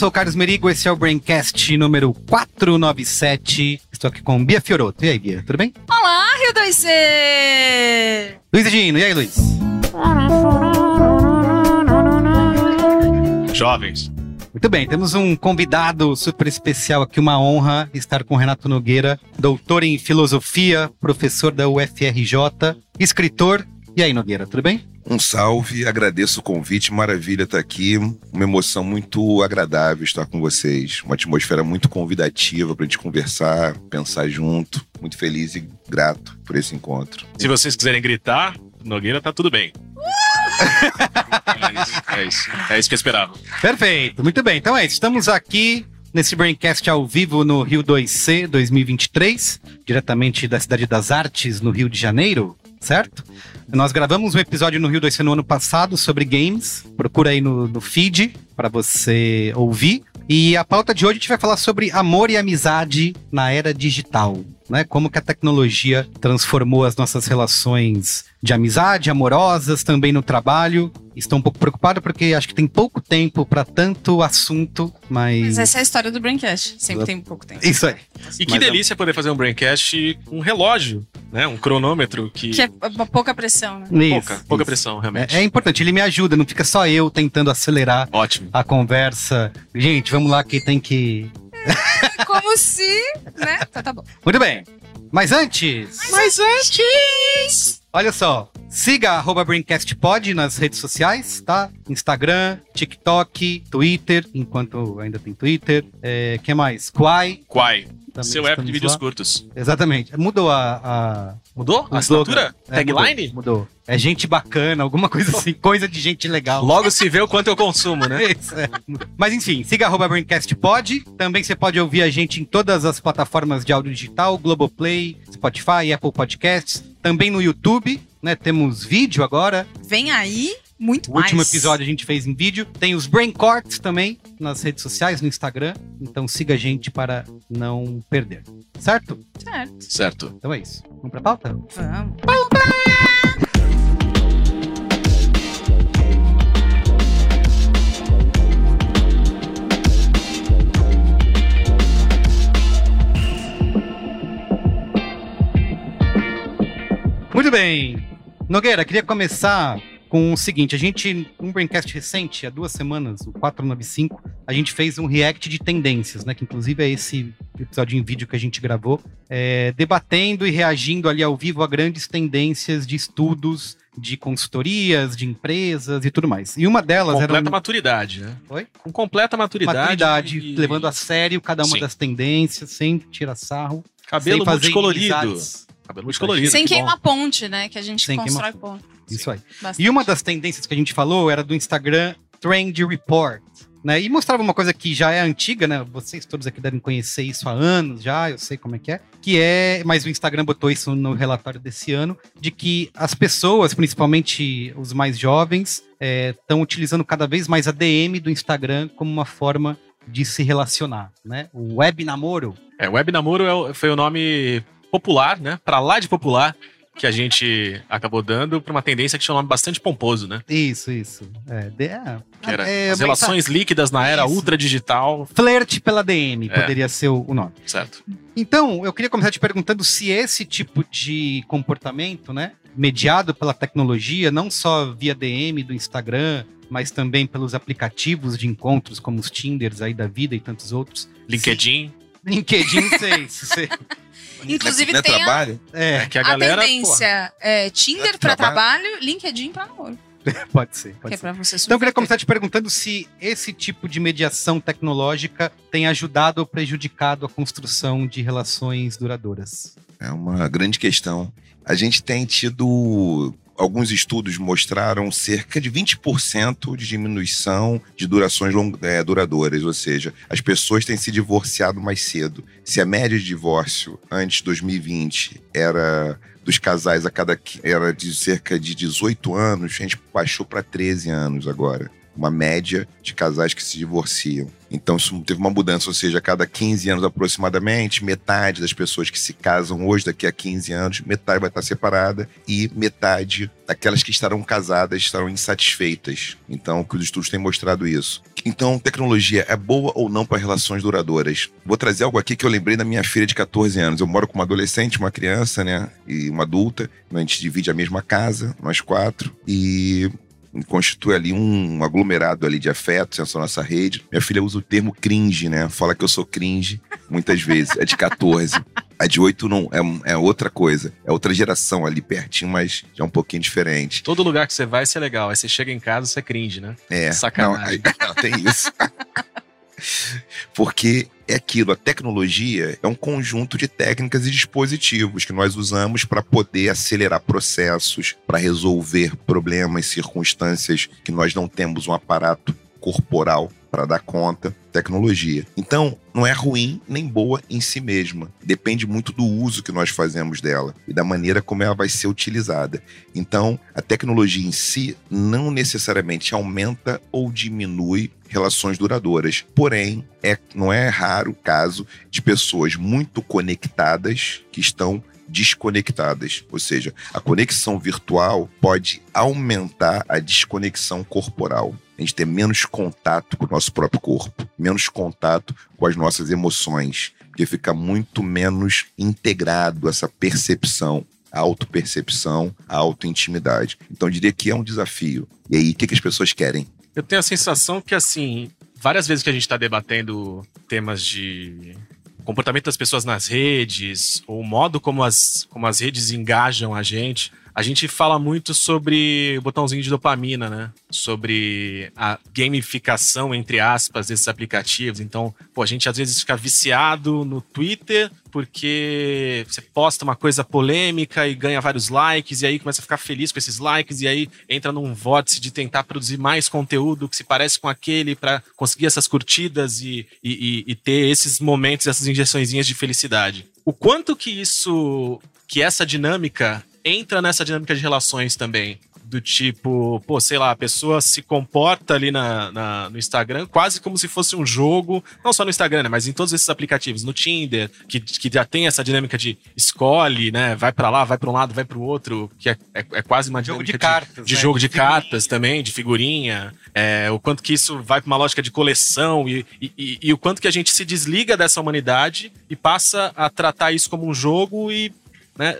sou o Carlos Merigo, esse é o Braincast número 497. Estou aqui com Bia Fioroto. E aí, Bia, tudo bem? Olá, Rio 2C! Luiz Edino, e aí, Luiz? Jovens. Muito bem, temos um convidado super especial aqui, uma honra estar com Renato Nogueira, doutor em filosofia, professor da UFRJ, escritor. E aí, Nogueira, tudo bem? Um salve, agradeço o convite, maravilha estar aqui. Uma emoção muito agradável estar com vocês. Uma atmosfera muito convidativa para a gente conversar, pensar junto. Muito feliz e grato por esse encontro. Se vocês quiserem gritar, Nogueira tá tudo bem. é, isso, é, isso, é isso que eu esperava. Perfeito, muito bem. Então é isso. Estamos aqui nesse Braincast ao vivo no Rio 2C 2023, diretamente da Cidade das Artes, no Rio de Janeiro certo? Nós gravamos um episódio no Rio 2 no ano passado sobre games. Procura aí no, no feed para você ouvir. E a pauta de hoje a gente vai falar sobre amor e amizade na era digital. Né? Como que a tecnologia transformou as nossas relações de amizade, amorosas, também no trabalho. Estou um pouco preocupado porque acho que tem pouco tempo para tanto assunto, mas. Mas essa é a história do Braincast. Sempre tem pouco tempo. Isso aí. E que mas é delícia é... poder fazer um Braincast com um relógio, né? Um cronômetro que. Que é uma pouca pressão, né? Isso, pouca, isso. pouca pressão, realmente. É, é, importante, ele me ajuda, não fica só eu tentando acelerar Ótimo. a conversa. Gente, vamos lá que tem que. Como se, né? Tá, tá bom. Muito bem. Mas antes. Mas antes. Olha só, siga arroba BrainCastPod nas redes sociais, tá? Instagram, TikTok, Twitter, enquanto ainda tem Twitter. É, que mais? Quai. Quai. Seu app de vídeos lá. curtos. Exatamente. Mudou a. a mudou? A assinatura? É, Tagline? Mudou, mudou. É gente bacana, alguma coisa assim, coisa de gente legal. Logo se vê o quanto eu consumo, né? Isso, é. Mas enfim, siga arroba BrainCastPod. Também você pode ouvir a gente em todas as plataformas de áudio digital, Globoplay, Spotify, Apple Podcasts. Também no YouTube, né? Temos vídeo agora. Vem aí muito o mais. O último episódio a gente fez em vídeo. Tem os Brain Corts também nas redes sociais, no Instagram. Então siga a gente para não perder. Certo? Certo. Certo. Então é isso. Vamos pra pauta? Vamos. Pauta! Muito bem. Nogueira, queria começar com o seguinte: a gente, um Braincast recente, há duas semanas, o 495, a gente fez um react de tendências, né? Que inclusive é esse episódio em vídeo que a gente gravou, é, debatendo e reagindo ali ao vivo a grandes tendências de estudos de consultorias, de empresas e tudo mais. E uma delas completa era. Completa maturidade, né? Oi? Com completa maturidade. Maturidade, e... levando a sério cada uma Sim. das tendências, sem tirar sarro. Cabelo multicolorido. Cabelo multicolorido. Sem queimar ponte, né? Que a gente Sem constrói ponte. Isso aí. Bastante. E uma das tendências que a gente falou era do Instagram Trend Report. Né? E mostrava uma coisa que já é antiga, né? Vocês todos aqui devem conhecer isso há anos já, eu sei como é que é. Que é, mas o Instagram botou isso no relatório desse ano, de que as pessoas, principalmente os mais jovens, estão é, utilizando cada vez mais a DM do Instagram como uma forma de se relacionar, né? O web namoro. É, web namoro é, foi o nome popular, né? Para lá de popular que a gente acabou dando para uma tendência que tinha um nome bastante pomposo, né? Isso, isso. É, de, é, era é, as relações tá, líquidas na era isso. ultra digital. Flerte pela DM é. poderia ser o, o nome. Certo. Então, eu queria começar te perguntando se esse tipo de comportamento, né, mediado pela tecnologia, não só via DM do Instagram, mas também pelos aplicativos de encontros como os Tinders aí da vida e tantos outros. LinkedIn. Se... LinkedIn, sei, sei. Inclusive não é tem trabalho? A, é, que a, a galera, tendência é Tinder para trabalho, LinkedIn para namoro. pode ser. Pode Que é ser. você Então eu queria começar te perguntando se esse tipo de mediação tecnológica tem ajudado ou prejudicado a construção de relações duradouras. É uma grande questão. A gente tem tido. Alguns estudos mostraram cerca de 20% de diminuição de durações long- é, duradouras, ou seja, as pessoas têm se divorciado mais cedo. Se a média de divórcio antes de 2020 era dos casais a cada era de cerca de 18 anos, a gente baixou para 13 anos agora. Uma média de casais que se divorciam. Então isso teve uma mudança, ou seja, a cada 15 anos aproximadamente, metade das pessoas que se casam hoje, daqui a 15 anos, metade vai estar separada e metade daquelas que estarão casadas estarão insatisfeitas. Então, que os estudos têm mostrado isso. Então, tecnologia é boa ou não para relações duradouras? Vou trazer algo aqui que eu lembrei da minha filha de 14 anos. Eu moro com uma adolescente, uma criança, né, e uma adulta. A gente divide a mesma casa, nós quatro, e constitui ali um aglomerado ali de afetos essa nossa rede. Minha filha usa o termo cringe, né? Fala que eu sou cringe muitas vezes. É de 14. A de 8 não, é, é outra coisa. É outra geração ali pertinho, mas já é um pouquinho diferente. Todo lugar que você vai, isso é legal. Aí você chega em casa, você é cringe, né? É. Sacanagem. Não, aí- não, tem isso. Porque é aquilo, a tecnologia é um conjunto de técnicas e dispositivos que nós usamos para poder acelerar processos, para resolver problemas, circunstâncias que nós não temos um aparato corporal para dar conta, tecnologia. Então, não é ruim nem boa em si mesma. Depende muito do uso que nós fazemos dela e da maneira como ela vai ser utilizada. Então, a tecnologia em si não necessariamente aumenta ou diminui relações duradouras. Porém, é, não é raro o caso de pessoas muito conectadas que estão desconectadas. Ou seja, a conexão virtual pode aumentar a desconexão corporal. A gente ter menos contato com o nosso próprio corpo, menos contato com as nossas emoções, porque fica muito menos integrado essa percepção, a autopercepção, a autointimidade. Então, eu diria que é um desafio. E aí, o que, que as pessoas querem? Eu tenho a sensação que, assim, várias vezes que a gente está debatendo temas de comportamento das pessoas nas redes, ou o modo como as, como as redes engajam a gente, a gente fala muito sobre o botãozinho de dopamina, né? Sobre a gamificação, entre aspas, desses aplicativos. Então, pô, a gente às vezes fica viciado no Twitter porque você posta uma coisa polêmica e ganha vários likes, e aí começa a ficar feliz com esses likes, e aí entra num vórtice de tentar produzir mais conteúdo que se parece com aquele para conseguir essas curtidas e, e, e- ter esses momentos, essas injeçõezinhas de felicidade. O quanto que isso, que essa dinâmica entra nessa dinâmica de relações também? Do tipo, pô, sei lá, a pessoa se comporta ali na, na- no Instagram quase como se fosse um jogo, não só no Instagram, né, mas em todos esses aplicativos, no Tinder, que, que já tem essa dinâmica de escolhe, né, vai pra lá, vai pra um lado, vai pro outro, que é, é, é quase uma Jogo dinâmica de cartas, de né? jogo de, De cartas também, de figurinha, é, o quanto que isso vai pra uma lógica de coleção e, e- e- e o quanto que a gente se desliga dessa humanidade e passa a tratar isso como um jogo e, né,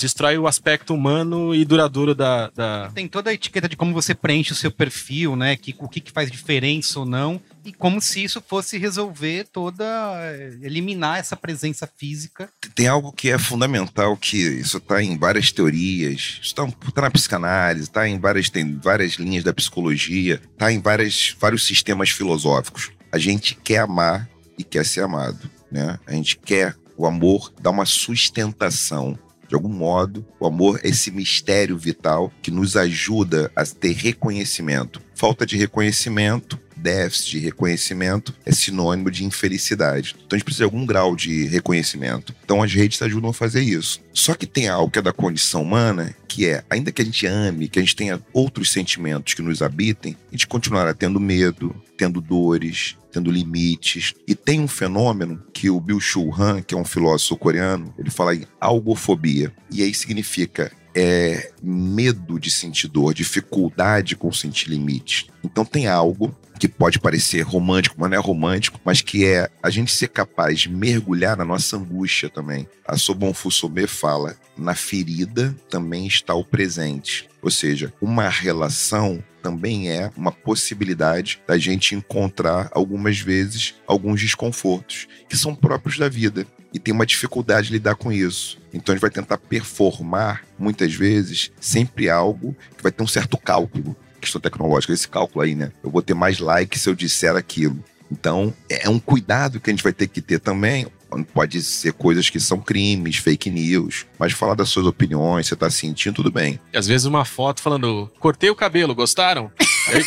destrói o aspecto humano e duradouro da, da, Tem toda a etiqueta de como você preenche o seu perfil, né? Que, o que, que faz diferença ou não. E como se isso fosse resolver toda. eh, eliminar essa presença física. tem algo que é fundamental, que isso está em várias teorias, isso está tá na psicanálise, está em várias, tem várias linhas da psicologia, está em várias, vários sistemas filosóficos. A gente quer amar e quer ser amado, né? A gente quer o amor dar uma sustentação. De algum modo, o amor é esse mistério vital que nos ajuda a ter reconhecimento. Falta de reconhecimento, déficit de reconhecimento é sinônimo de infelicidade. Então a gente precisa de algum grau de reconhecimento. Então as redes ajudam a fazer isso. Só que tem algo que é da condição humana, que é, ainda que a gente ame, que a gente tenha outros sentimentos que nos habitem, a gente continuará tendo medo, tendo dores, tendo limites. E tem um fenômeno que o Bill Shul Han, que é um filósofo coreano, ele fala em algofobia. E aí significa é medo de sentir dor, dificuldade com sentir limites. Então tem algo que pode parecer romântico, mas não é romântico, mas que é a gente ser capaz de mergulhar na nossa angústia também. A Sobon Fusome fala: na ferida também está o presente. Ou seja, uma relação também é uma possibilidade da gente encontrar algumas vezes alguns desconfortos que são próprios da vida e tem uma dificuldade de lidar com isso. Então a gente vai tentar performar muitas vezes sempre algo que vai ter um certo cálculo, questão tecnológica, esse cálculo aí, né? Eu vou ter mais likes se eu disser aquilo. Então, é um cuidado que a gente vai ter que ter também. Pode ser coisas que são crimes, fake news, mas falar das suas opiniões, você tá sentindo, tudo bem. E às vezes uma foto falando, cortei o cabelo, gostaram? Aí,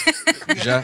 já,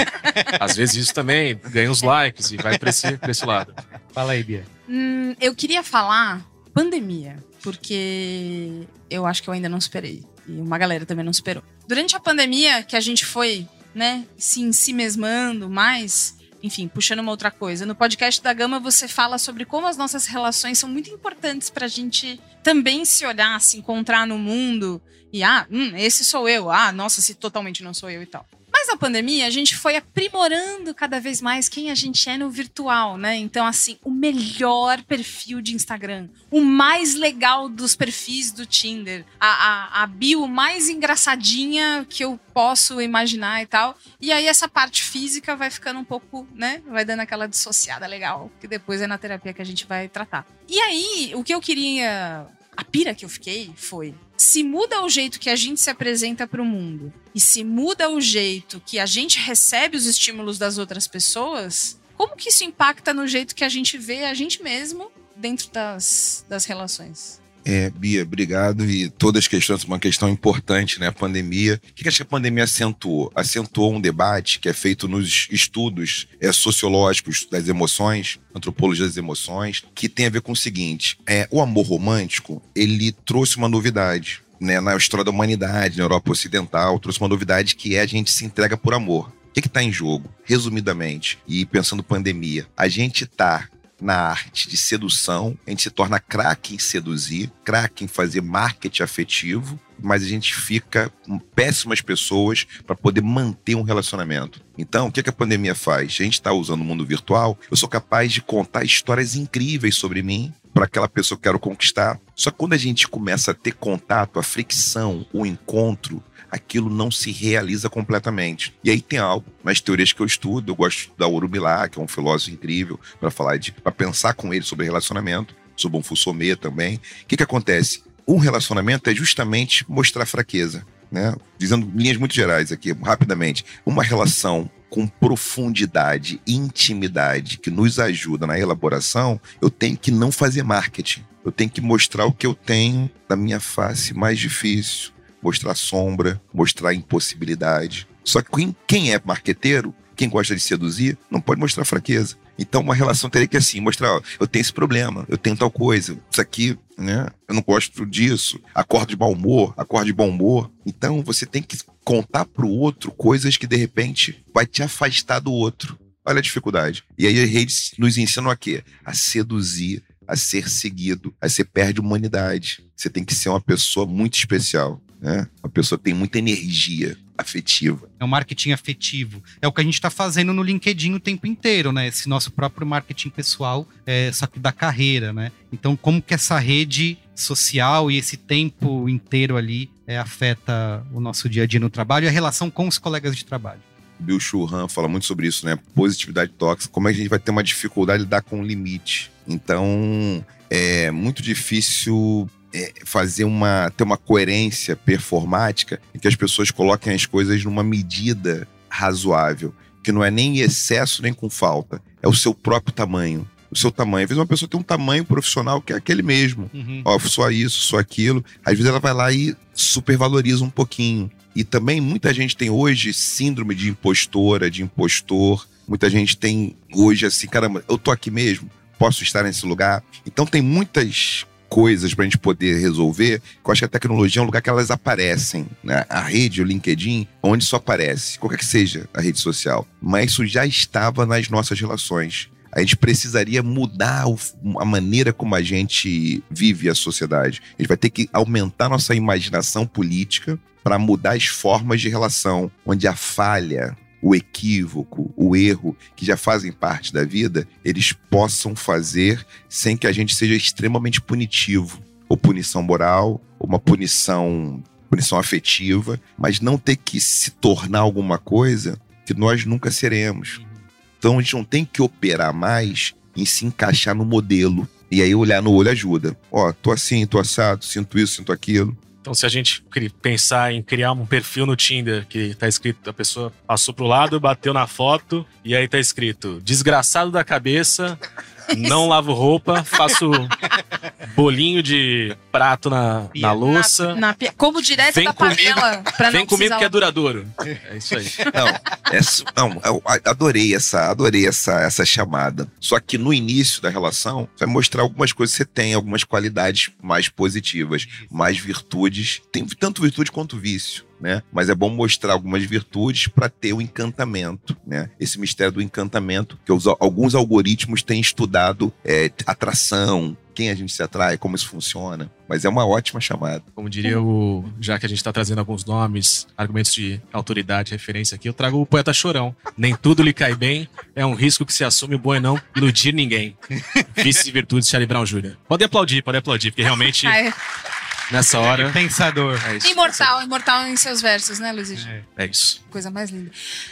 às vezes isso também ganha uns likes e vai pra esse, pra esse lado. Fala aí, Bia. Hum, eu queria falar pandemia, porque eu acho que eu ainda não superei. E uma galera também não superou. Durante a pandemia, que a gente foi, né, se em mesmando mais, enfim, puxando uma outra coisa. No podcast da Gama você fala sobre como as nossas relações são muito importantes para a gente também se olhar, se encontrar no mundo e ah, hum, esse sou eu. Ah, nossa, se totalmente não sou eu e tal. Mas na pandemia, a gente foi aprimorando cada vez mais quem a gente é no virtual, né? Então, assim, o melhor perfil de Instagram, o mais legal dos perfis do Tinder, a, a, a bio mais engraçadinha que eu posso imaginar e tal. E aí, essa parte física vai ficando um pouco, né? Vai dando aquela dissociada legal, que depois é na terapia que a gente vai tratar. E aí, o que eu queria a pira que eu fiquei foi: se muda o jeito que a gente se apresenta para o mundo e se muda o jeito que a gente recebe os estímulos das outras pessoas, como que isso impacta no jeito que a gente vê a gente mesmo dentro das, das relações? É, Bia, obrigado. E todas as questões, uma questão importante, né? A pandemia. O que, acho que a pandemia acentuou? Acentuou um debate que é feito nos estudos é, sociológicos das emoções, antropologia das emoções, que tem a ver com o seguinte: é, o amor romântico ele trouxe uma novidade. Né, na história da humanidade, na Europa Ocidental, trouxe uma novidade que é a gente se entrega por amor. O que está em jogo? Resumidamente, e pensando pandemia, a gente está na arte de sedução, a gente se torna craque em seduzir, craque em fazer marketing afetivo, mas a gente fica com péssimas pessoas para poder manter um relacionamento. Então, o que, que a pandemia faz? A gente está usando o mundo virtual, eu sou capaz de contar histórias incríveis sobre mim para aquela pessoa que eu quero conquistar. Só que quando a gente começa a ter contato, a fricção, o encontro, aquilo não se realiza completamente. E aí tem algo nas teorias que eu estudo, eu gosto o Urubilá, que é um filósofo incrível, para falar de para pensar com ele sobre relacionamento, sobre um Fussomê também. O que que acontece? Um relacionamento é justamente mostrar fraqueza, né? Dizendo linhas muito gerais aqui, rapidamente. Uma relação com profundidade, intimidade, que nos ajuda na elaboração, eu tenho que não fazer marketing. Eu tenho que mostrar o que eu tenho da minha face mais difícil, mostrar sombra, mostrar impossibilidade. Só que quem é marqueteiro, quem gosta de seduzir, não pode mostrar fraqueza. Então, uma relação teria que, assim, mostrar: ó, eu tenho esse problema, eu tenho tal coisa, isso aqui, né? Eu não gosto disso. Acordo de mau humor, acordo de bom humor. Então, você tem que contar pro outro coisas que, de repente, vai te afastar do outro. Olha a dificuldade. E aí, as redes nos ensinam a quê? A seduzir, a ser seguido. Aí você perde humanidade. Você tem que ser uma pessoa muito especial né? A pessoa tem muita energia afetiva. É um marketing afetivo. É o que a gente está fazendo no LinkedIn o tempo inteiro, né? Esse nosso próprio marketing pessoal, é, só que da carreira, né? Então, como que essa rede social e esse tempo inteiro ali é, afeta o nosso dia a dia no trabalho e a relação com os colegas de trabalho? Bill Churran fala muito sobre isso, né? Positividade tóxica, como é que a gente vai ter uma dificuldade de lidar com o limite. Então, é muito difícil é, fazer uma ter uma coerência performática em que as pessoas coloquem as coisas numa medida razoável, que não é nem excesso nem com falta, é o seu próprio tamanho. O seu tamanho. Às vezes uma pessoa tem um tamanho profissional que é aquele mesmo. Uhum. Ó, só isso, só aquilo. Às vezes ela vai lá e supervaloriza um pouquinho. E também muita gente tem hoje síndrome de impostora, de impostor. Muita gente tem hoje assim, caramba, eu tô aqui mesmo, posso estar nesse lugar. Então tem muitas coisas para a gente poder resolver, eu acho que a tecnologia é um lugar que elas aparecem. Né? A rede, o LinkedIn, onde isso aparece, qualquer que seja a rede social. Mas isso já estava nas nossas relações. A gente precisaria mudar a maneira como a gente vive a sociedade. A gente vai ter que aumentar nossa imaginação política para mudar as formas de relação, onde a falha, o equívoco, o erro, que já fazem parte da vida, eles possam fazer sem que a gente seja extremamente punitivo. Ou punição moral, ou uma punição punição afetiva, mas não ter que se tornar alguma coisa que nós nunca seremos. Então a gente não tem que operar mais em se encaixar no modelo. E aí olhar no olho ajuda. Ó, tô assim, tô assado, sinto isso, sinto aquilo. Então, se a gente pensar em criar um perfil no Tinder que tá escrito, a pessoa passou pro lado, bateu na foto, e aí tá escrito: desgraçado da cabeça, não lavo roupa, faço bolinho de prato na, na louça. Na, pi- como direto Vem da comigo- panela. pra Vem não comigo precisar que é duradouro. É isso aí. Não, é su- não, eu adorei essa, adorei essa, essa chamada. Só que no início da relação, vai mostrar algumas coisas que você tem, algumas qualidades mais positivas, mais virtudes. Tem tanto virtude quanto vício. Né? Mas é bom mostrar algumas virtudes para ter o encantamento, né? Esse mistério do encantamento que os- alguns algoritmos têm estudado é, atração, quem a gente se atrai, como isso funciona. Mas é uma ótima chamada. Como diria o. Já que a gente tá trazendo alguns nomes, argumentos de autoridade, referência aqui, eu trago o poeta chorão. Nem tudo lhe cai bem, é um risco que se assume, o bom é não iludir ninguém. Vícios e virtudes, Charlie Brown Jr. Pode aplaudir, pode aplaudir, porque realmente, Ai, nessa hora. Pensador. É isso. imortal, imortal em seus versos, né, Luiz? É. É isso. Coisa mais linda.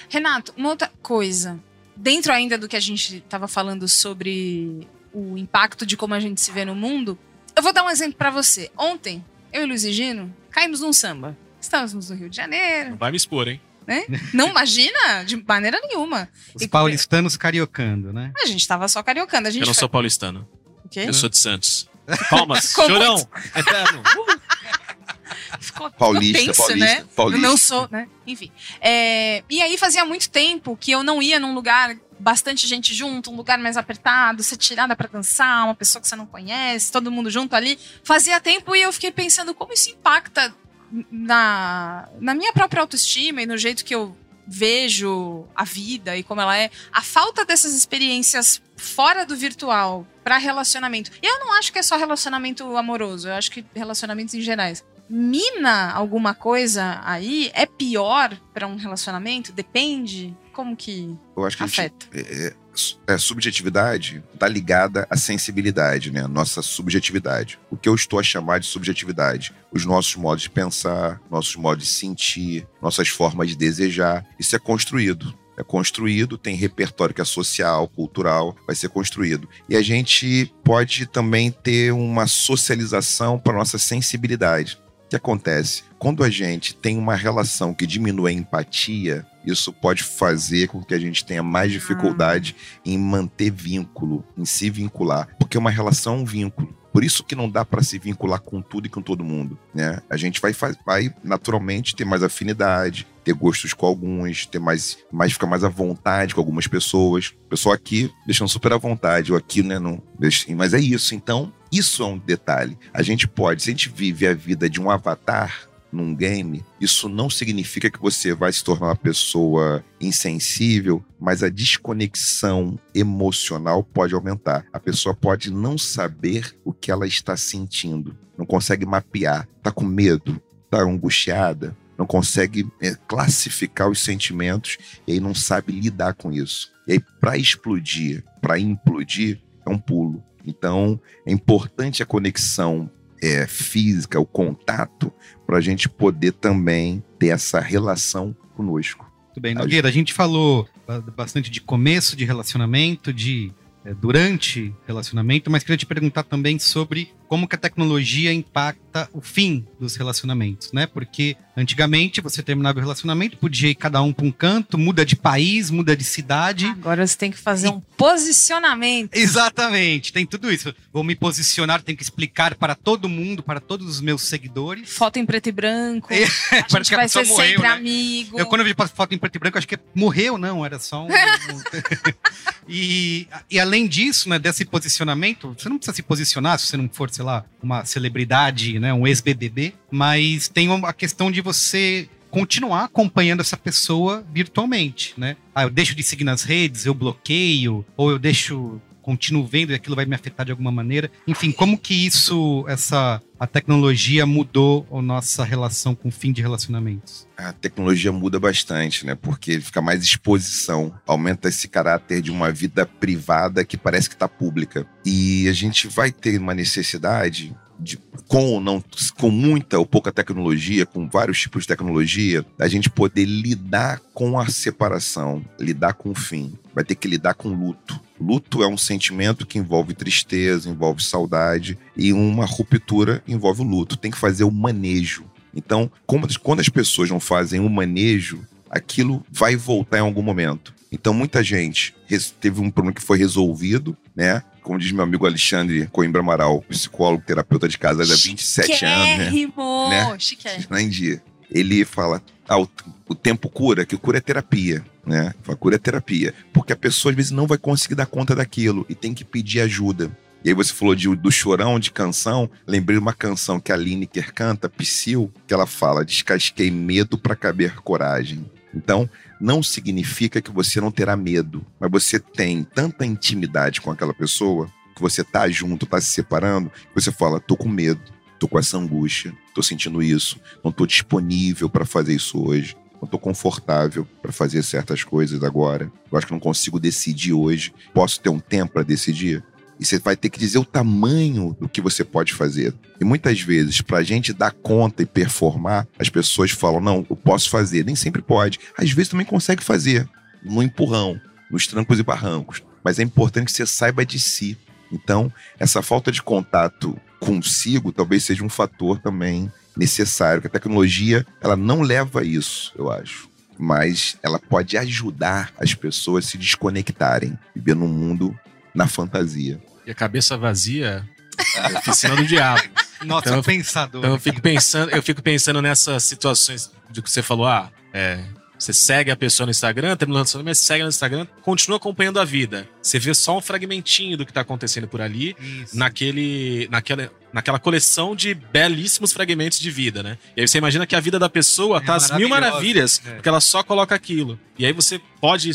Renato, uma outra coisa. Dentro ainda do que a gente estava falando sobre o impacto de como a gente se vê no mundo, eu vou dar um exemplo para você. Ontem, eu e Luiz e Gino caímos num samba. Estávamos no Rio de Janeiro, Não vai me expor, hein? né? Não imagina, de maneira nenhuma. Os E- paulistanos cariocando, né? A gente tava só cariocando. A gente Eu não foi- sou paulistano. O quê? Eu sou de Santos. Palmas, chorão, eterno. Ficou, Paulista, ficou tenso, paulista, né? paulista. Eu não sou, né? Enfim. É, e aí fazia muito tempo que eu não ia num lugar bastante gente junto, um lugar mais apertado, ser tirada pra dançar, uma pessoa que você não conhece, todo mundo junto ali. Fazia tempo e eu fiquei pensando como isso impacta na, na minha própria autoestima e no jeito que eu vejo a vida e como ela é. A falta dessas experiências fora do virtual pra relacionamento. E eu não acho que é só relacionamento amoroso, eu acho que relacionamentos em gerais mina alguma coisa aí? É pior pra um relacionamento? Depende? Como que Eu acho que a gente- afeta? é, é, é, subjetividade está ligada à sensibilidade, né? Nossa subjetividade. O que eu estou a chamar de subjetividade? Os nossos modos de pensar, nossos modos de sentir, nossas formas de desejar. Isso é construído. É construído, tem repertório que é social, cultural, vai ser construído. E a gente pode também ter uma socialização para nossa sensibilidade. O que acontece? Quando a gente tem uma relação que diminui a empatia, isso pode fazer com que a gente tenha mais dificuldade em manter vínculo, em se vincular, porque uma relação é um vínculo. Por isso que não dá para se vincular com tudo e com todo mundo, né? A gente vai, vai naturalmente ter mais afinidade, ter gostos com alguns, ter mais, mais ficar mais à vontade com algumas pessoas. Pessoal aqui deixando super à vontade, eu aqui, né, não, mas é isso. Então, isso é um detalhe. A gente pode, se a gente vive a vida de um avatar num game, isso não significa que você vai se tornar uma pessoa insensível, mas a desconexão emocional pode aumentar. A pessoa pode não saber o que ela está sentindo, não consegue mapear, tá com medo, tá angustiada, não consegue é, classificar os sentimentos e aí não sabe lidar com isso. E aí, para explodir, para implodir, é um pulo. Então, é importante a conexão é, física, o contato, para a gente poder também ter essa relação conosco. Muito bem, Nogueira, a gente falou ba- bastante de começo de relacionamento, de eh, durante relacionamento, mas queria te perguntar também sobre como que a tecnologia impacta o fim dos relacionamentos, né? Porque antigamente você terminava o relacionamento, podia ir cada um para um canto, muda de país, muda de cidade. Agora você tem que fazer um posicionamento. Exatamente, tem tudo isso. Vou me posicionar, tenho que explicar para todo mundo, para todos os meus seguidores. Foto em preto e branco. É, a gente vai ser morreu, sempre né? amigo. Eu, quando eu vi foto em preto e branco, acho que morreu, não, era só um. e, e além disso, né, desse posicionamento, você não precisa se posicionar se você não for, sei lá, uma celebridade, né, um ex-BBB, mas tem a questão de você continuar acompanhando essa pessoa virtualmente, né? Ah, eu deixo de seguir nas redes, eu bloqueio, ou eu deixo continuo vendo e aquilo vai me afetar de alguma maneira. Enfim, como que isso, essa a tecnologia mudou a nossa relação com o fim de relacionamentos? A tecnologia muda bastante, né? Porque fica mais exposição, aumenta esse caráter de uma vida privada que parece que está pública. E a gente vai ter uma necessidade de, com ou não, com muita ou pouca tecnologia, com vários tipos de tecnologia, a gente poder lidar com a separação, lidar com o fim. Vai ter que lidar com luto. Luto é um sentimento que envolve tristeza, envolve saudade, e uma ruptura envolve o luto. Tem que fazer o manejo. Então, quando as pessoas não fazem o manejo, aquilo vai voltar em algum momento. Então, muita gente teve um problema que foi resolvido, né? Como diz meu amigo Alexandre Coimbra Amaral, psicólogo, terapeuta de casais há 27 anos, né? né? Chiquérrimo. Ele fala, ah, o, o, tempo cura, que cura é terapia, né? A cura é terapia. Porque a pessoa, às vezes, não vai conseguir dar conta daquilo e tem que pedir ajuda. E aí você falou de, do chorão de canção. Lembrei uma canção que a Lineker canta, Psyll, que ela fala: Descasquei medo para caber coragem. Então, não significa que você não terá medo, mas você tem tanta intimidade com aquela pessoa, que você tá junto, tá se separando, que você fala: tô com medo, tô com essa angústia, tô sentindo isso, não tô disponível para fazer isso hoje. Não tô confortável para fazer certas coisas agora. Eu acho que não consigo decidir hoje. Posso ter um tempo para decidir? E você vai ter que dizer o tamanho do que você pode fazer. E muitas vezes, para a gente dar conta e performar, as pessoas falam: não, eu posso fazer. Nem sempre pode. Às vezes também consegue fazer, no empurrão, nos trancos e barrancos. Mas é importante que você saiba de si. Então, essa falta de contato consigo talvez seja um fator também necessário, que a tecnologia ela não leva a isso, eu acho. Mas ela pode ajudar as pessoas a se desconectarem, viver num mundo na fantasia. E a cabeça vazia é a oficina do diabo. Nossa, então, pensador. Então eu fico pensando, eu fico pensando nessas situações de que você falou, ah, é, você segue a pessoa no Instagram, terminou o mas segue no Instagram, continua acompanhando a vida. Você vê só um fragmentinho do que está acontecendo por ali, Isso. naquele, naquela, naquela coleção de belíssimos fragmentos de vida, né? E aí você imagina que a vida da pessoa é tá às mil maravilhas, é. porque ela só coloca aquilo. E aí você pode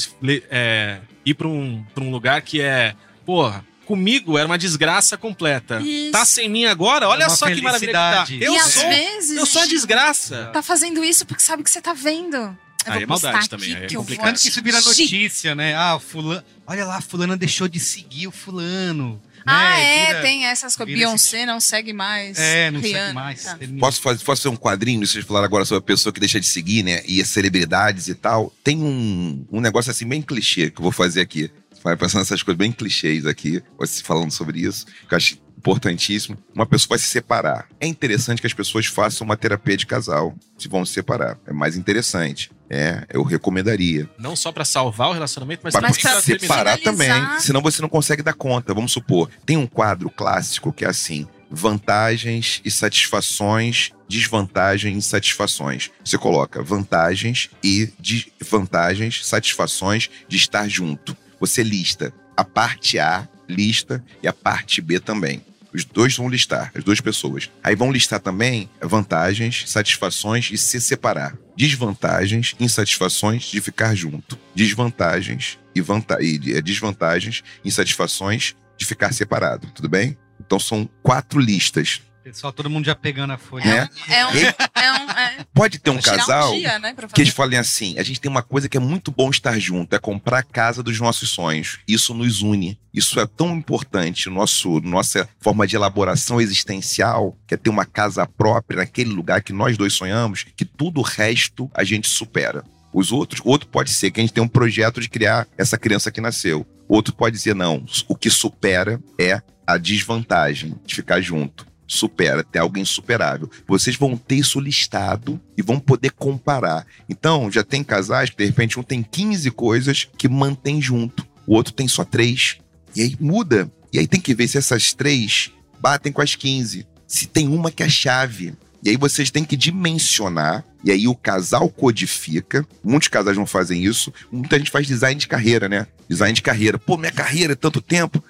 é, ir para um, um lugar que é porra, comigo era uma desgraça completa. Isso. Tá sem mim agora? Olha é só que maravilha que tá. Eu e sou, vezes, eu sou a desgraça. Tá fazendo isso porque sabe que você tá vendo. Aí é maldade também, aí é complicado. Que isso vira notícia, né? Ah, fulano. Olha lá, fulano deixou de seguir o fulano. Ah, né? é, vira, tem essas coisas. Beyoncé esse... não segue mais. É, não Rihanna. segue mais. Tá. Posso, fazer, posso fazer um quadrinho? Vocês falaram agora sobre a pessoa que deixa de seguir, né? E as celebridades e tal. Tem um, um negócio assim bem clichê que eu vou fazer aqui vai pensando nessas coisas bem clichês aqui, falando sobre isso, que eu acho importantíssimo. Uma pessoa vai se separar. É interessante que as pessoas façam uma terapia de casal se vão se separar. É mais interessante. É, eu recomendaria. Não só para salvar o relacionamento, mas, para se separar também. Senão você não consegue dar conta. Vamos supor, tem um quadro clássico que é assim: vantagens e satisfações, desvantagens e satisfações. Você coloca vantagens e desvantagens, satisfações de estar junto você lista a parte A, lista, e a parte B também. Os dois vão listar, as duas pessoas. Aí vão listar também vantagens, satisfações e se separar. Desvantagens, insatisfações de ficar junto. Desvantagens e, vanta e é, desvantagens, insatisfações de ficar separado. Tudo bem? Então são quatro listas. Pessoal, todo mundo já pegando a folha. É, é, um, é um, é, Pode ter um casal um dia, né, que eles falem assim: a gente tem uma coisa que é muito bom estar junto, é comprar a casa dos nossos sonhos. Isso nos une. Isso é tão importante, nosso, nossa forma de elaboração existencial, que é ter uma casa própria naquele lugar que nós dois sonhamos, que tudo o resto a gente supera. Os outros, outro pode ser que a gente tem um projeto de criar essa criança que nasceu. Outro pode dizer, não, o que supera é a desvantagem de ficar junto supera, tem algo insuperável. Vocês vão ter isso listado e vão poder comparar. Então, já tem casais que de repente um tem 15 coisas que mantém junto, o outro tem só três. E aí muda. E aí tem que ver se essas três batem com as 15. Se tem uma que é chave. E aí vocês têm que dimensionar, e aí o casal codifica. Muitos casais não fazem isso. Muita gente faz design de carreira, né? Design de carreira. Pô, minha carreira é tanto tempo.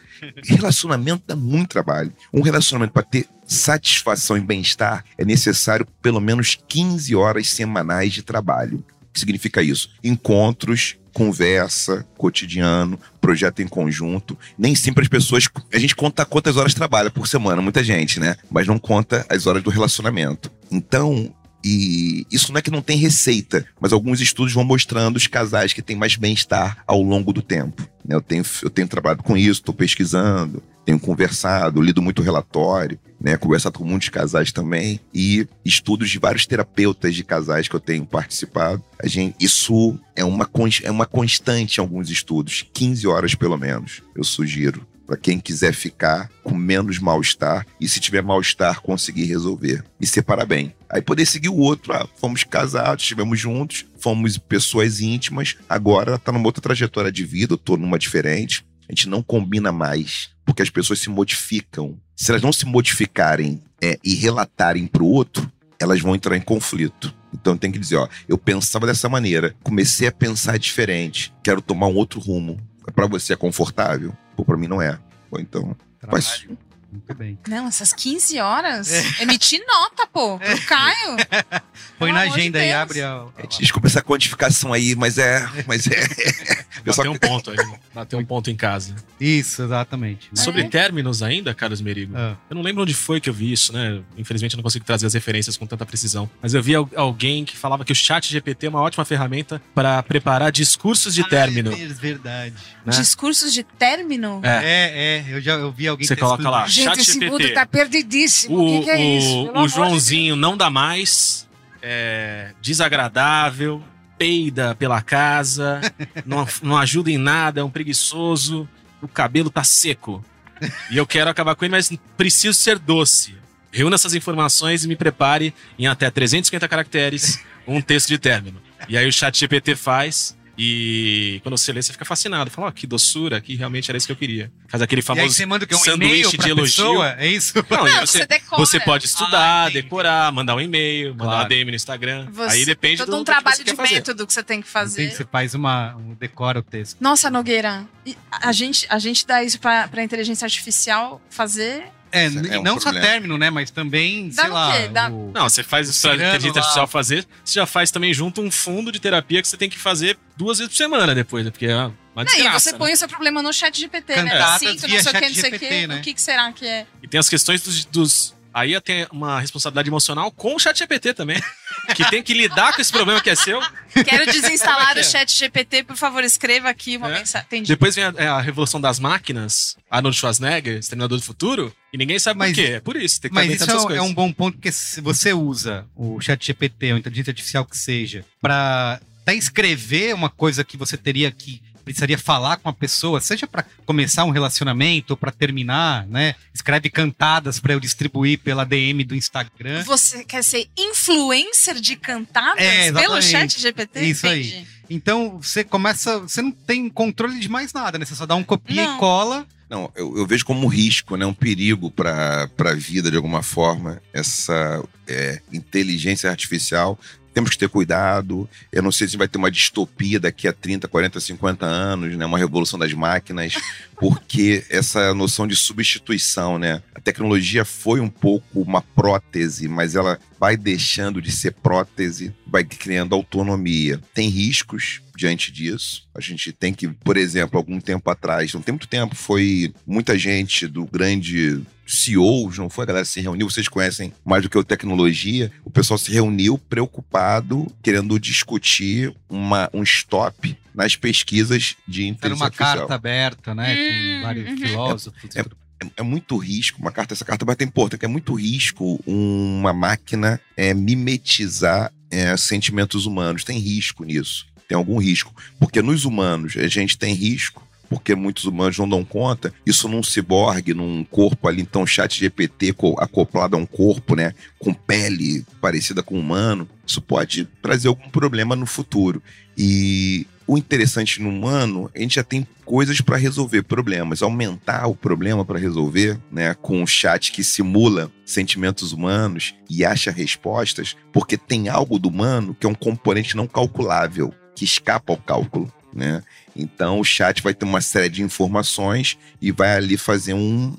Relacionamento dá muito trabalho. Um relacionamento para ter satisfação e bem-estar é necessário pelo menos 15 horas semanais de trabalho. O que significa isso? Encontros, conversa, cotidiano, projeto em conjunto. Nem sempre as pessoas. A gente conta quantas horas trabalha por semana, muita gente, né? Mas não conta as horas do relacionamento. Então, e isso não é que não tem receita, mas alguns estudos vão mostrando os casais que têm mais bem-estar ao longo do tempo. Né? Eu tenho, eu tenho trabalhado com isso, estou pesquisando, tenho conversado, lido muito relatório. né? Conversado com muitos casais também e estudos de vários terapeutas de casais que eu tenho participado. A gente, isso é uma, é uma constante em alguns estudos, 15 horas pelo menos, eu sugiro para quem quiser ficar com menos mal-estar e se tiver mal-estar conseguir resolver e separar bem. Aí poder seguir o outro, ah, fomos casados, estivemos juntos, fomos pessoas íntimas, agora tá numa outra trajetória de vida, eu tô numa diferente. A gente não combina mais, porque as pessoas se modificam. Se elas não se modificarem é, e relatarem pro outro, elas vão entrar em conflito. Então tem que dizer, ó, eu pensava dessa maneira, comecei a pensar diferente, quero tomar um outro rumo. Para você é confortável? Pô, pra mim não é. Ou então. Mas, muito bem. Não, essas 15 horas. É. Emitir nota, pô, pro Caio. Põe na agenda de e abre a... Desculpa essa quantificação aí, mas é. Mas é. Bateu um ponto aí. Bateu um ponto em casa. Isso, exatamente. Sobre é. términos ainda, Carlos Merigo. Ah. Eu não lembro onde foi que eu vi isso, né? Infelizmente eu não consigo trazer as referências com tanta precisão. Mas eu vi alguém que falava que o chat GPT é uma ótima ferramenta para preparar discursos de ah, término. É verdade. Né? Discursos de término? É, é. é eu já eu vi alguém Você coloca lá. Gente, esse mundo tá perdidíssimo. O, o que, que, é isso? o Joãozinho de não dá mais. É, desagradável, peida pela casa, não, não ajuda em nada, é um preguiçoso, o cabelo tá seco. E eu quero acabar com ele, mas preciso ser doce. Reúna essas informações e me prepare em até 350 caracteres um texto de término. E aí o chat GPT faz e quando você lê, você fica fascinado. Fala, oh, que doçura, que realmente era isso que eu queria. Faz aquele famoso e aí você manda que é um sanduíche de elogio. Pessoa, é isso? Não, Não você, você, você, pode estudar, ah, decorar, mandar um e-mail, mandar claro. uma DM no Instagram. Você, aí depende todo do um trabalho de método que você tem que fazer. Você faz uma, um decora o texto. Nossa, Nogueira, a gente, a gente dá isso para a inteligência artificial fazer é, é um não problema. só término, né? Mas também, Dá sei lá. Dá... O... Não, você faz isso pra inteligência artificial fazer, você já faz também junto um fundo de terapia que você tem que fazer duas vezes por semana depois, né? Porque é uma desgraça, não, e você né? põe o seu problema no chat GPT, né? Sinto, não sei o que, não sei o que. Né? O que, que será que é? E tem as questões dos, dos Aí tem uma responsabilidade emocional com o chat GPT também. que tem que lidar com esse problema que é seu. Quero desinstalar o chat GPT, por favor, escreva aqui uma é. mensagem. Entendi. Depois vem a, é a, revolução das máquinas, Arnold Schwarzenegger, Exterminador do Futuro, e ninguém sabe mas, por quê. É por isso, tem que Mas isso é, é, um bom ponto, porque se você usa o chat GPT, ou inteligência artificial que seja, para até escrever uma coisa que você teria que precisaria falar com a pessoa, seja para começar um relacionamento ou para terminar, né? Escreve cantadas para eu distribuir pela DM do Instagram. Você quer ser influencer de cantadas é, pelo chat GPT? Isso Entendi. aí. Então você começa, você não tem controle de mais nada, né? Você só dá um copia não. e cola. Não, eu, eu, vejo como um risco, né? um perigo para a vida de alguma forma, essa é, inteligência artificial temos que ter cuidado. Eu não sei se vai ter uma distopia daqui a 30, 40, 50 anos, né? Uma revolução das máquinas, porque essa noção de substituição, né? A tecnologia foi um pouco uma prótese, mas ela vai deixando de ser prótese, vai criando autonomia. Tem riscos diante disso. A gente tem que, por exemplo, algum tempo atrás, não tem muito tempo, foi muita gente do grande CEOs, não foi? A galera se reuniu, vocês conhecem mais do que o tecnologia. O pessoal se reuniu preocupado, querendo discutir uma, um stop nas pesquisas de inteligência Era uma artificial. carta aberta, né? Com hum, vários uhum. filósofos. É, é, é muito risco, uma carta, essa carta vai ter importante, é muito risco uma máquina é, mimetizar é, sentimentos humanos. Tem risco nisso. Tem algum risco. Porque nos humanos a gente tem risco porque muitos humanos não dão conta, isso num ciborgue, num corpo ali, então chat GPT acoplado a um corpo, né, com pele parecida com humano, isso pode trazer algum problema no futuro. E o interessante no humano, a gente já tem coisas para resolver problemas, aumentar o problema para resolver, né, com um chat que simula sentimentos humanos e acha respostas, porque tem algo do humano que é um componente não calculável, que escapa ao cálculo né? Então o chat vai ter uma série de informações e vai ali fazer um,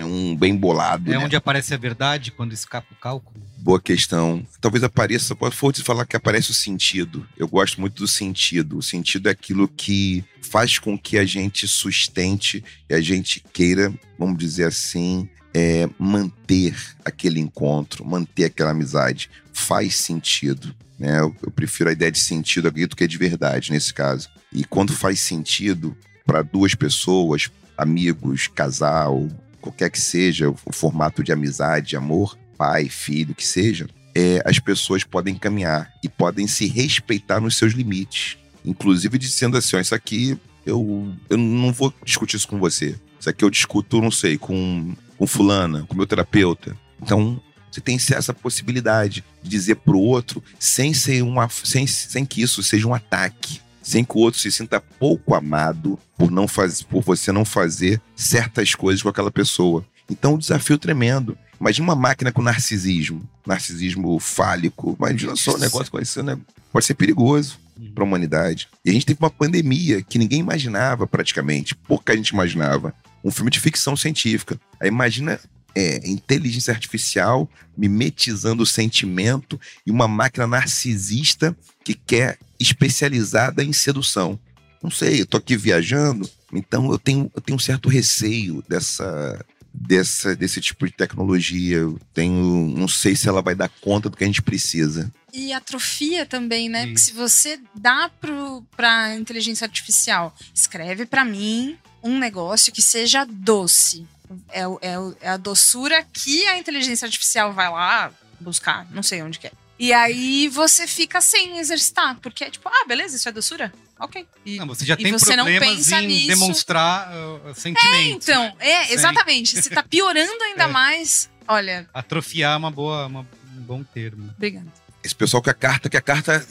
um bem bolado. É né? onde aparece a verdade quando escapa o cálculo? Boa questão. Talvez apareça, pode for falar que aparece o sentido. Eu gosto muito do sentido. O sentido é aquilo que faz com que a gente sustente e a gente queira, vamos dizer assim, é, manter aquele encontro, manter aquela amizade. Faz sentido. Né? Eu, eu prefiro a ideia de sentido aqui do que de verdade nesse caso. E quando faz sentido para duas pessoas, amigos, casal, qualquer que seja o formato de amizade, amor, pai, filho, que seja, é, as pessoas podem caminhar e podem se respeitar nos seus limites. Inclusive dizendo assim, isso aqui eu, eu não vou discutir isso com você. Isso aqui eu discuto, não sei, com, com fulana, com meu terapeuta. Então, você tem essa possibilidade de dizer pro outro sem ser uma, sem, sem que isso seja um ataque, sem que o outro se sinta pouco amado por não faz, por você não fazer certas coisas com aquela pessoa. Então, um desafio tremendo. Imagina uma máquina com narcisismo, narcisismo fálico. Imagina só um negócio com esse, né? Pode ser perigoso para a humanidade. E a gente teve uma pandemia que ninguém imaginava praticamente, pouca gente imaginava. Um filme de ficção científica. Aí imagina é, inteligência artificial mimetizando o sentimento e uma máquina narcisista que quer especializada em sedução. Não sei, eu tô aqui viajando, então eu tenho, eu tenho um certo receio dessa, dessa, desse tipo de tecnologia. Eu tenho, não sei se ela vai dar conta do que a gente precisa. E atrofia também, né? Porque se você dá para a inteligência artificial, escreve para mim um negócio que seja doce. É, é, é a doçura que a inteligência artificial vai lá buscar, não sei onde que é. E aí você fica sem exercitar, porque é tipo, ah, beleza, isso é doçura? Ok. E, não, você já tem você problemas em nisso. demonstrar uh, sentimentos. É, então, é, exatamente. Você tá piorando ainda é. mais. Olha. Atrofiar é uma boa, uma, um bom termo. Obrigada esse pessoal que a carta, que a carta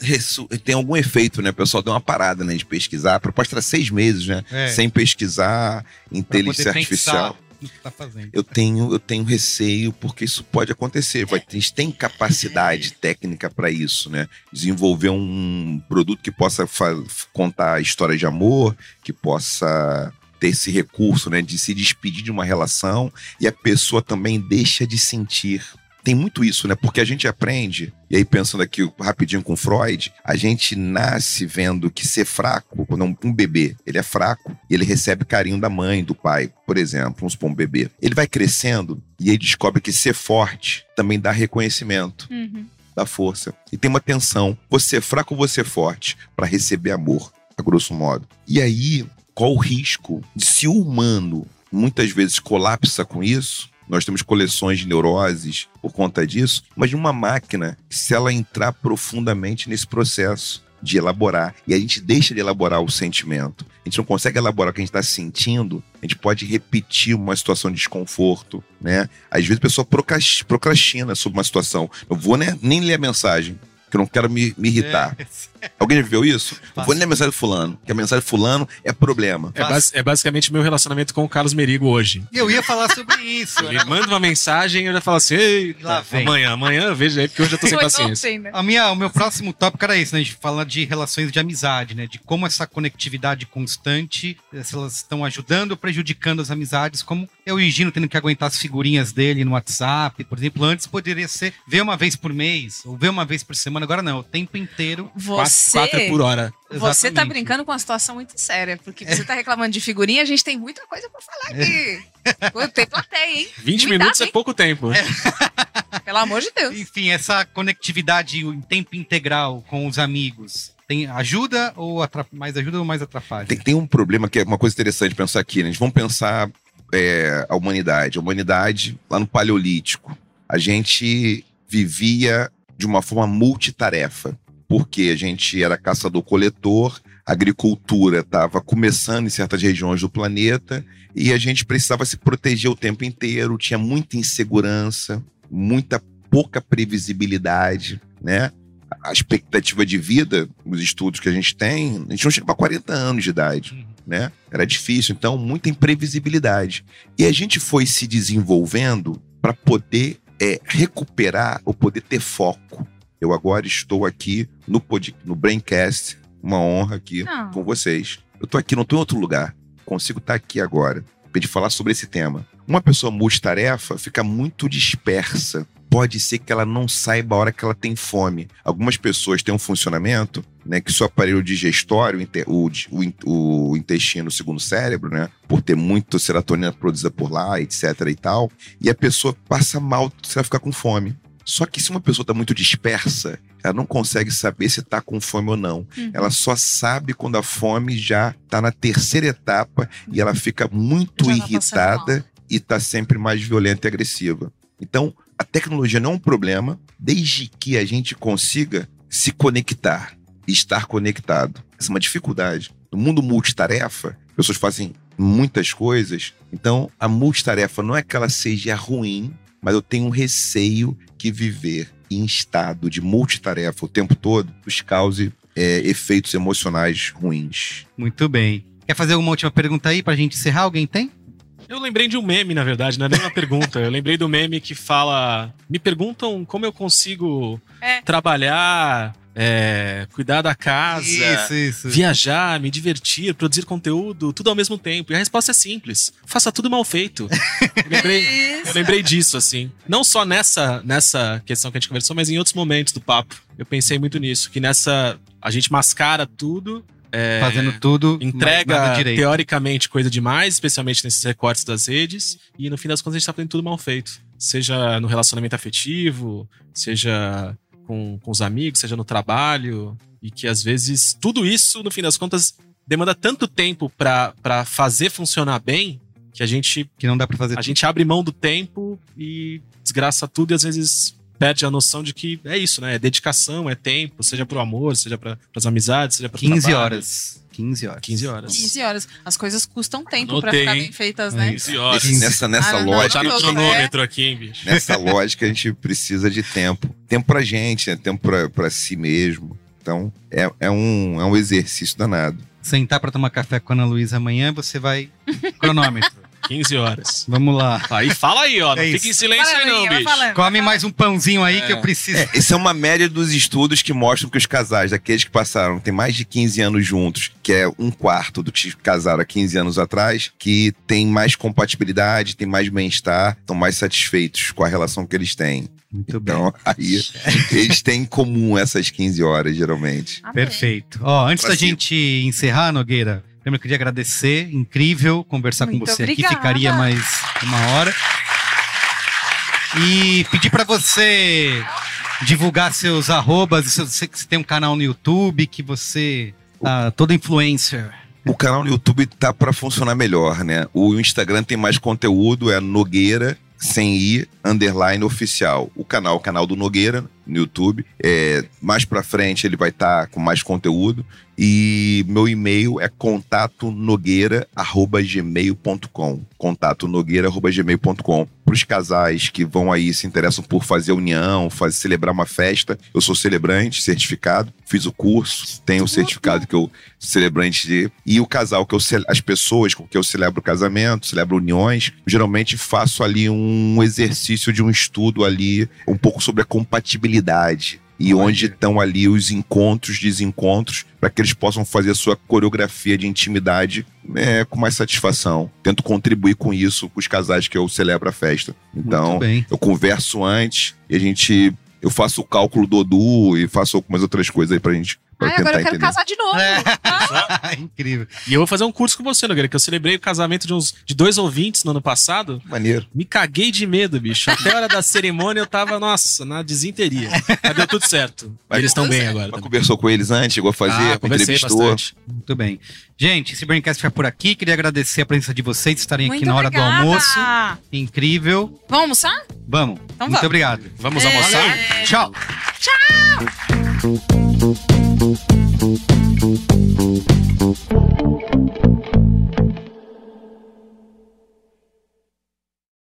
tem algum efeito, né? O pessoal deu uma parada, né, de pesquisar. A proposta era seis meses, né? É. Sem pesquisar inteligência artificial. Tá eu tenho, eu tenho receio porque isso pode acontecer. Vai, a gente tem capacidade técnica para isso, né? Desenvolver um produto que possa contar história de amor, que possa ter esse recurso, né, de se despedir de uma relação e a pessoa também deixa de sentir tem muito isso, né? Porque a gente aprende, e aí pensando aqui rapidinho com Freud, a gente nasce vendo que ser fraco, quando um bebê, ele é fraco e ele recebe carinho da mãe, do pai, por exemplo, vamos supor um bebê. Ele vai crescendo e ele descobre que ser forte também dá reconhecimento. Uhum. Dá força. E tem uma tensão. Você é fraco ou você é forte? para receber amor, a grosso modo. E aí, qual o risco de se o humano muitas vezes colapsa com isso? Nós temos coleções de neuroses por conta disso, mas uma máquina, se ela entrar profundamente nesse processo de elaborar, e a gente deixa de elaborar o sentimento, a gente não consegue elaborar o que a gente está sentindo, a gente pode repetir uma situação de desconforto, né? Às vezes a pessoa procrastina sobre uma situação. Eu vou né, nem ler a mensagem, que eu não quero me, me irritar. É. Alguém já viveu isso? Eu vou ler a mensagem do fulano, que a mensagem do fulano é problema. É, bas é basicamente meu relacionamento com o Carlos Merigo hoje. Eu ia falar sobre isso. Ele manda uma mensagem e eu já falo assim, Ei, amanhã, amanhã veja aí, porque hoje eu tô sem paciência. Né? A minha, o meu próximo tópico era isso, né? A gente fala de relações de amizade, né? De como essa conectividade constante, se elas estão ajudando ou prejudicando as amizades, como eu e o Gino tendo que aguentar as figurinhas dele no WhatsApp, por exemplo, antes poderia ser ver uma vez por mês, ou ver uma vez por semana, agora não, o tempo inteiro. Você, quatro, quatro por hora. Você tá brincando com uma situação muito séria, porque você tá reclamando de figurinha, a gente tem muita coisa pra falar aqui. É. Tem plateia, hein? 20 minutos é pouco tempo. É. Pelo amor de Deus. Enfim, essa conectividade em tempo integral com os amigos. Tem ajuda ou mais ajuda ou mais atrapalha? Tem, tem um problema que é uma coisa interessante pensar aqui, né? A gente vamos pensar é, a humanidade. A humanidade, lá no Paleolítico, a gente vivia de uma forma multitarefa, porque a gente era caçador-coletor, a agricultura estava começando em certas regiões do planeta e a gente precisava se proteger o tempo inteiro, tinha muita insegurança, muita pouca previsibilidade, né? A expectativa de vida, os estudos que a gente tem, a gente não chega para 40 anos de idade. Uhum né? Era difícil, então muita imprevisibilidade. E a gente foi se desenvolvendo para poder é, recuperar ou poder ter foco. Eu agora estou aqui no, pod, no Braincast, uma honra aqui não. com vocês. Eu estou aqui, não estou em outro lugar. Consigo estar aqui agora para falar sobre esse tema. Uma pessoa multitarefa fica muito dispersa pode ser que ela não saiba a hora que ela tem fome. Algumas pessoas têm um funcionamento, né, que seu aparelho digestório, o, o, o intestino, segundo o cérebro, né, por ter muito serotonina produzida por lá, etc e tal, e a pessoa passa mal se ela ficar com fome. Só que se uma pessoa está muito dispersa, ela não consegue saber se está com fome ou não. Uhum. Ela só sabe quando a fome já está na terceira etapa e ela fica muito já tá irritada e tá sempre mais violenta e agressiva. Então, a tecnologia não é um problema, desde que a gente consiga se conectar e estar conectado. Essa é uma dificuldade. No mundo multitarefa, pessoas fazem muitas coisas, então a multitarefa não é que ela seja ruim, mas eu tenho um receio que viver em estado de multitarefa o tempo todo nos cause é, efeitos emocionais ruins. Muito bem. Quer fazer uma última pergunta aí pra gente encerrar? Alguém tem? Eu lembrei de um meme, na verdade, não é nem uma pergunta. Eu lembrei do meme que fala: Me perguntam como eu consigo É. trabalhar, é, cuidar da casa, Isso, isso. viajar, me divertir, produzir conteúdo, tudo ao mesmo tempo. E a resposta é simples: faça tudo mal feito. Eu lembrei, eu lembrei disso, assim. Não só nessa, nessa questão que a gente conversou, mas em outros momentos do papo. Eu pensei muito nisso, que nessa. A gente mascara tudo. é, Fazendo tudo, entrega teoricamente coisa demais, especialmente nesses recortes das redes, e no fim das contas a gente tá fazendo tudo mal feito. Seja no relacionamento afetivo, seja com, com os amigos, seja no trabalho, e que às vezes tudo isso, no fim das contas, demanda tanto tempo pra pra fazer funcionar bem que a gente, Que não dá pra fazer a gente abre mão do tempo e desgraça tudo e às vezes perde a noção de que é isso, né? É dedicação, é tempo, seja pro amor, seja para as amizades, seja para 15 horas. 15 horas. 15 horas. 15 horas. As coisas custam tempo pra Anotei, ficar bem feitas, né? isso. 15 horas. Nessa nessa Ah, não, não, lógica, Tá no Todo, cronômetro aqui, hein, bicho? nessa lógica a gente precisa de tempo. Tempo pra gente, né? tempo pra, pra si mesmo. Então, é, é, um, é um exercício danado. Sentar pra tomar café com a Ana Luísa amanhã, você vai. Cronômetro. 15 horas. Vamos lá. Aí fala aí, ó. Não É fica isso. em silêncio aí, não, vai bicho. falando, Come mais um pãozinho aí que eu preciso. É, essa é uma média dos estudos que mostram que os casais, daqueles que passaram, tem mais de 15 anos juntos, que é um quarto do que casaram há 15 anos atrás, que tem mais compatibilidade, tem mais bem-estar, estão mais satisfeitos com a relação que eles têm. Muito bem. Então, aí, eles têm em comum essas 15 horas, geralmente. Perfeito. Ó, antes Pra da cima. gente encerrar, Nogueira, lembra queria agradecer. Incrível conversar com Muito você obrigada. aqui. Ficaria mais uma hora. E pedir pra você divulgar seus arrobas. se Você que você tem um canal no YouTube, que você. Tá todo influencer. O canal no YouTube tá para funcionar melhor, né? O Instagram tem mais conteúdo, é Nogueira sem i underline oficial. O canal, o canal do Nogueira no YouTube, é mais para frente ele vai estar com mais conteúdo e meu e-mail é contatonogueira@gmail.com. contatonogueira@gmail.com. Para os casais que vão aí se interessam por fazer união, fazer celebrar uma festa, eu sou celebrante, certificado, fiz o curso, tenho o certificado que eu celebrante de. E o casal que eu as pessoas com que eu celebro casamento, celebro uniões, geralmente faço ali um exercício de um estudo ali um pouco sobre a compatibilidade. E onde estão ali os encontros, desencontros, para que eles possam fazer a sua coreografia de intimidade é, com mais satisfação. Tento contribuir com isso com os casais que eu celebro a festa. Então, eu converso antes e a gente. Eu faço o cálculo do Odu e faço algumas outras coisas aí pra gente. Ai, agora eu quero entender. casar de novo. Ah, Incrível. E eu vou fazer um curso com você, Nogueira, que eu celebrei o casamento de, uns, de dois ouvintes no ano passado. Maneiro. Me caguei de medo, bicho. Até a hora da cerimônia eu tava, nossa, na desinteria. Mas deu tudo certo. Vai Eles estão bem agora. Mas conversou com eles antes, chegou a fazer, Ah, conversei entrevistou. bastante. Muito bem. Gente, esse Braincast fica por aqui. Queria agradecer a presença de vocês, estarem aqui Muito na hora do obrigada. almoço. Incrível. Vamos almoçar? Vamos. Então Muito vamos. obrigado. Vamos É. almoçar? Tchau. Tchau! thank you